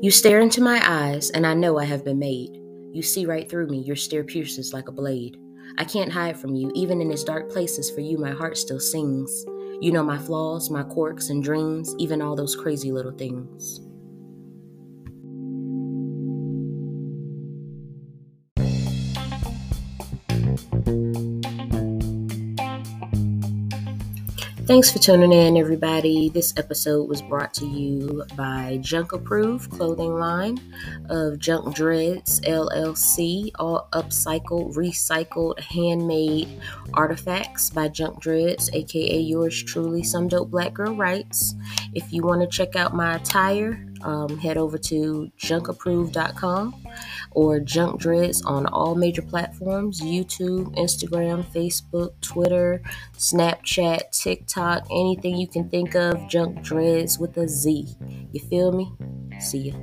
You stare into my eyes, and I know I have been made. You see right through me, your stare pierces like a blade. I can't hide from you, even in its dark places, for you my heart still sings. You know my flaws, my quirks and dreams, even all those crazy little things. Thanks for tuning in, everybody. This episode was brought to you by Junk Approved clothing line of Junk Dredz LLC, all upcycled, recycled, handmade artifacts by Junk Dredz, aka yours truly, Some Dope Black Girl Writes. If you want to check out my attire, um, head over to junkapproved.com or Junk Dredz on all major platforms YouTube, Instagram, Facebook, Twitter, Snapchat, TikTok, anything you can think of. Junk Dredz with a Z. You feel me? See ya.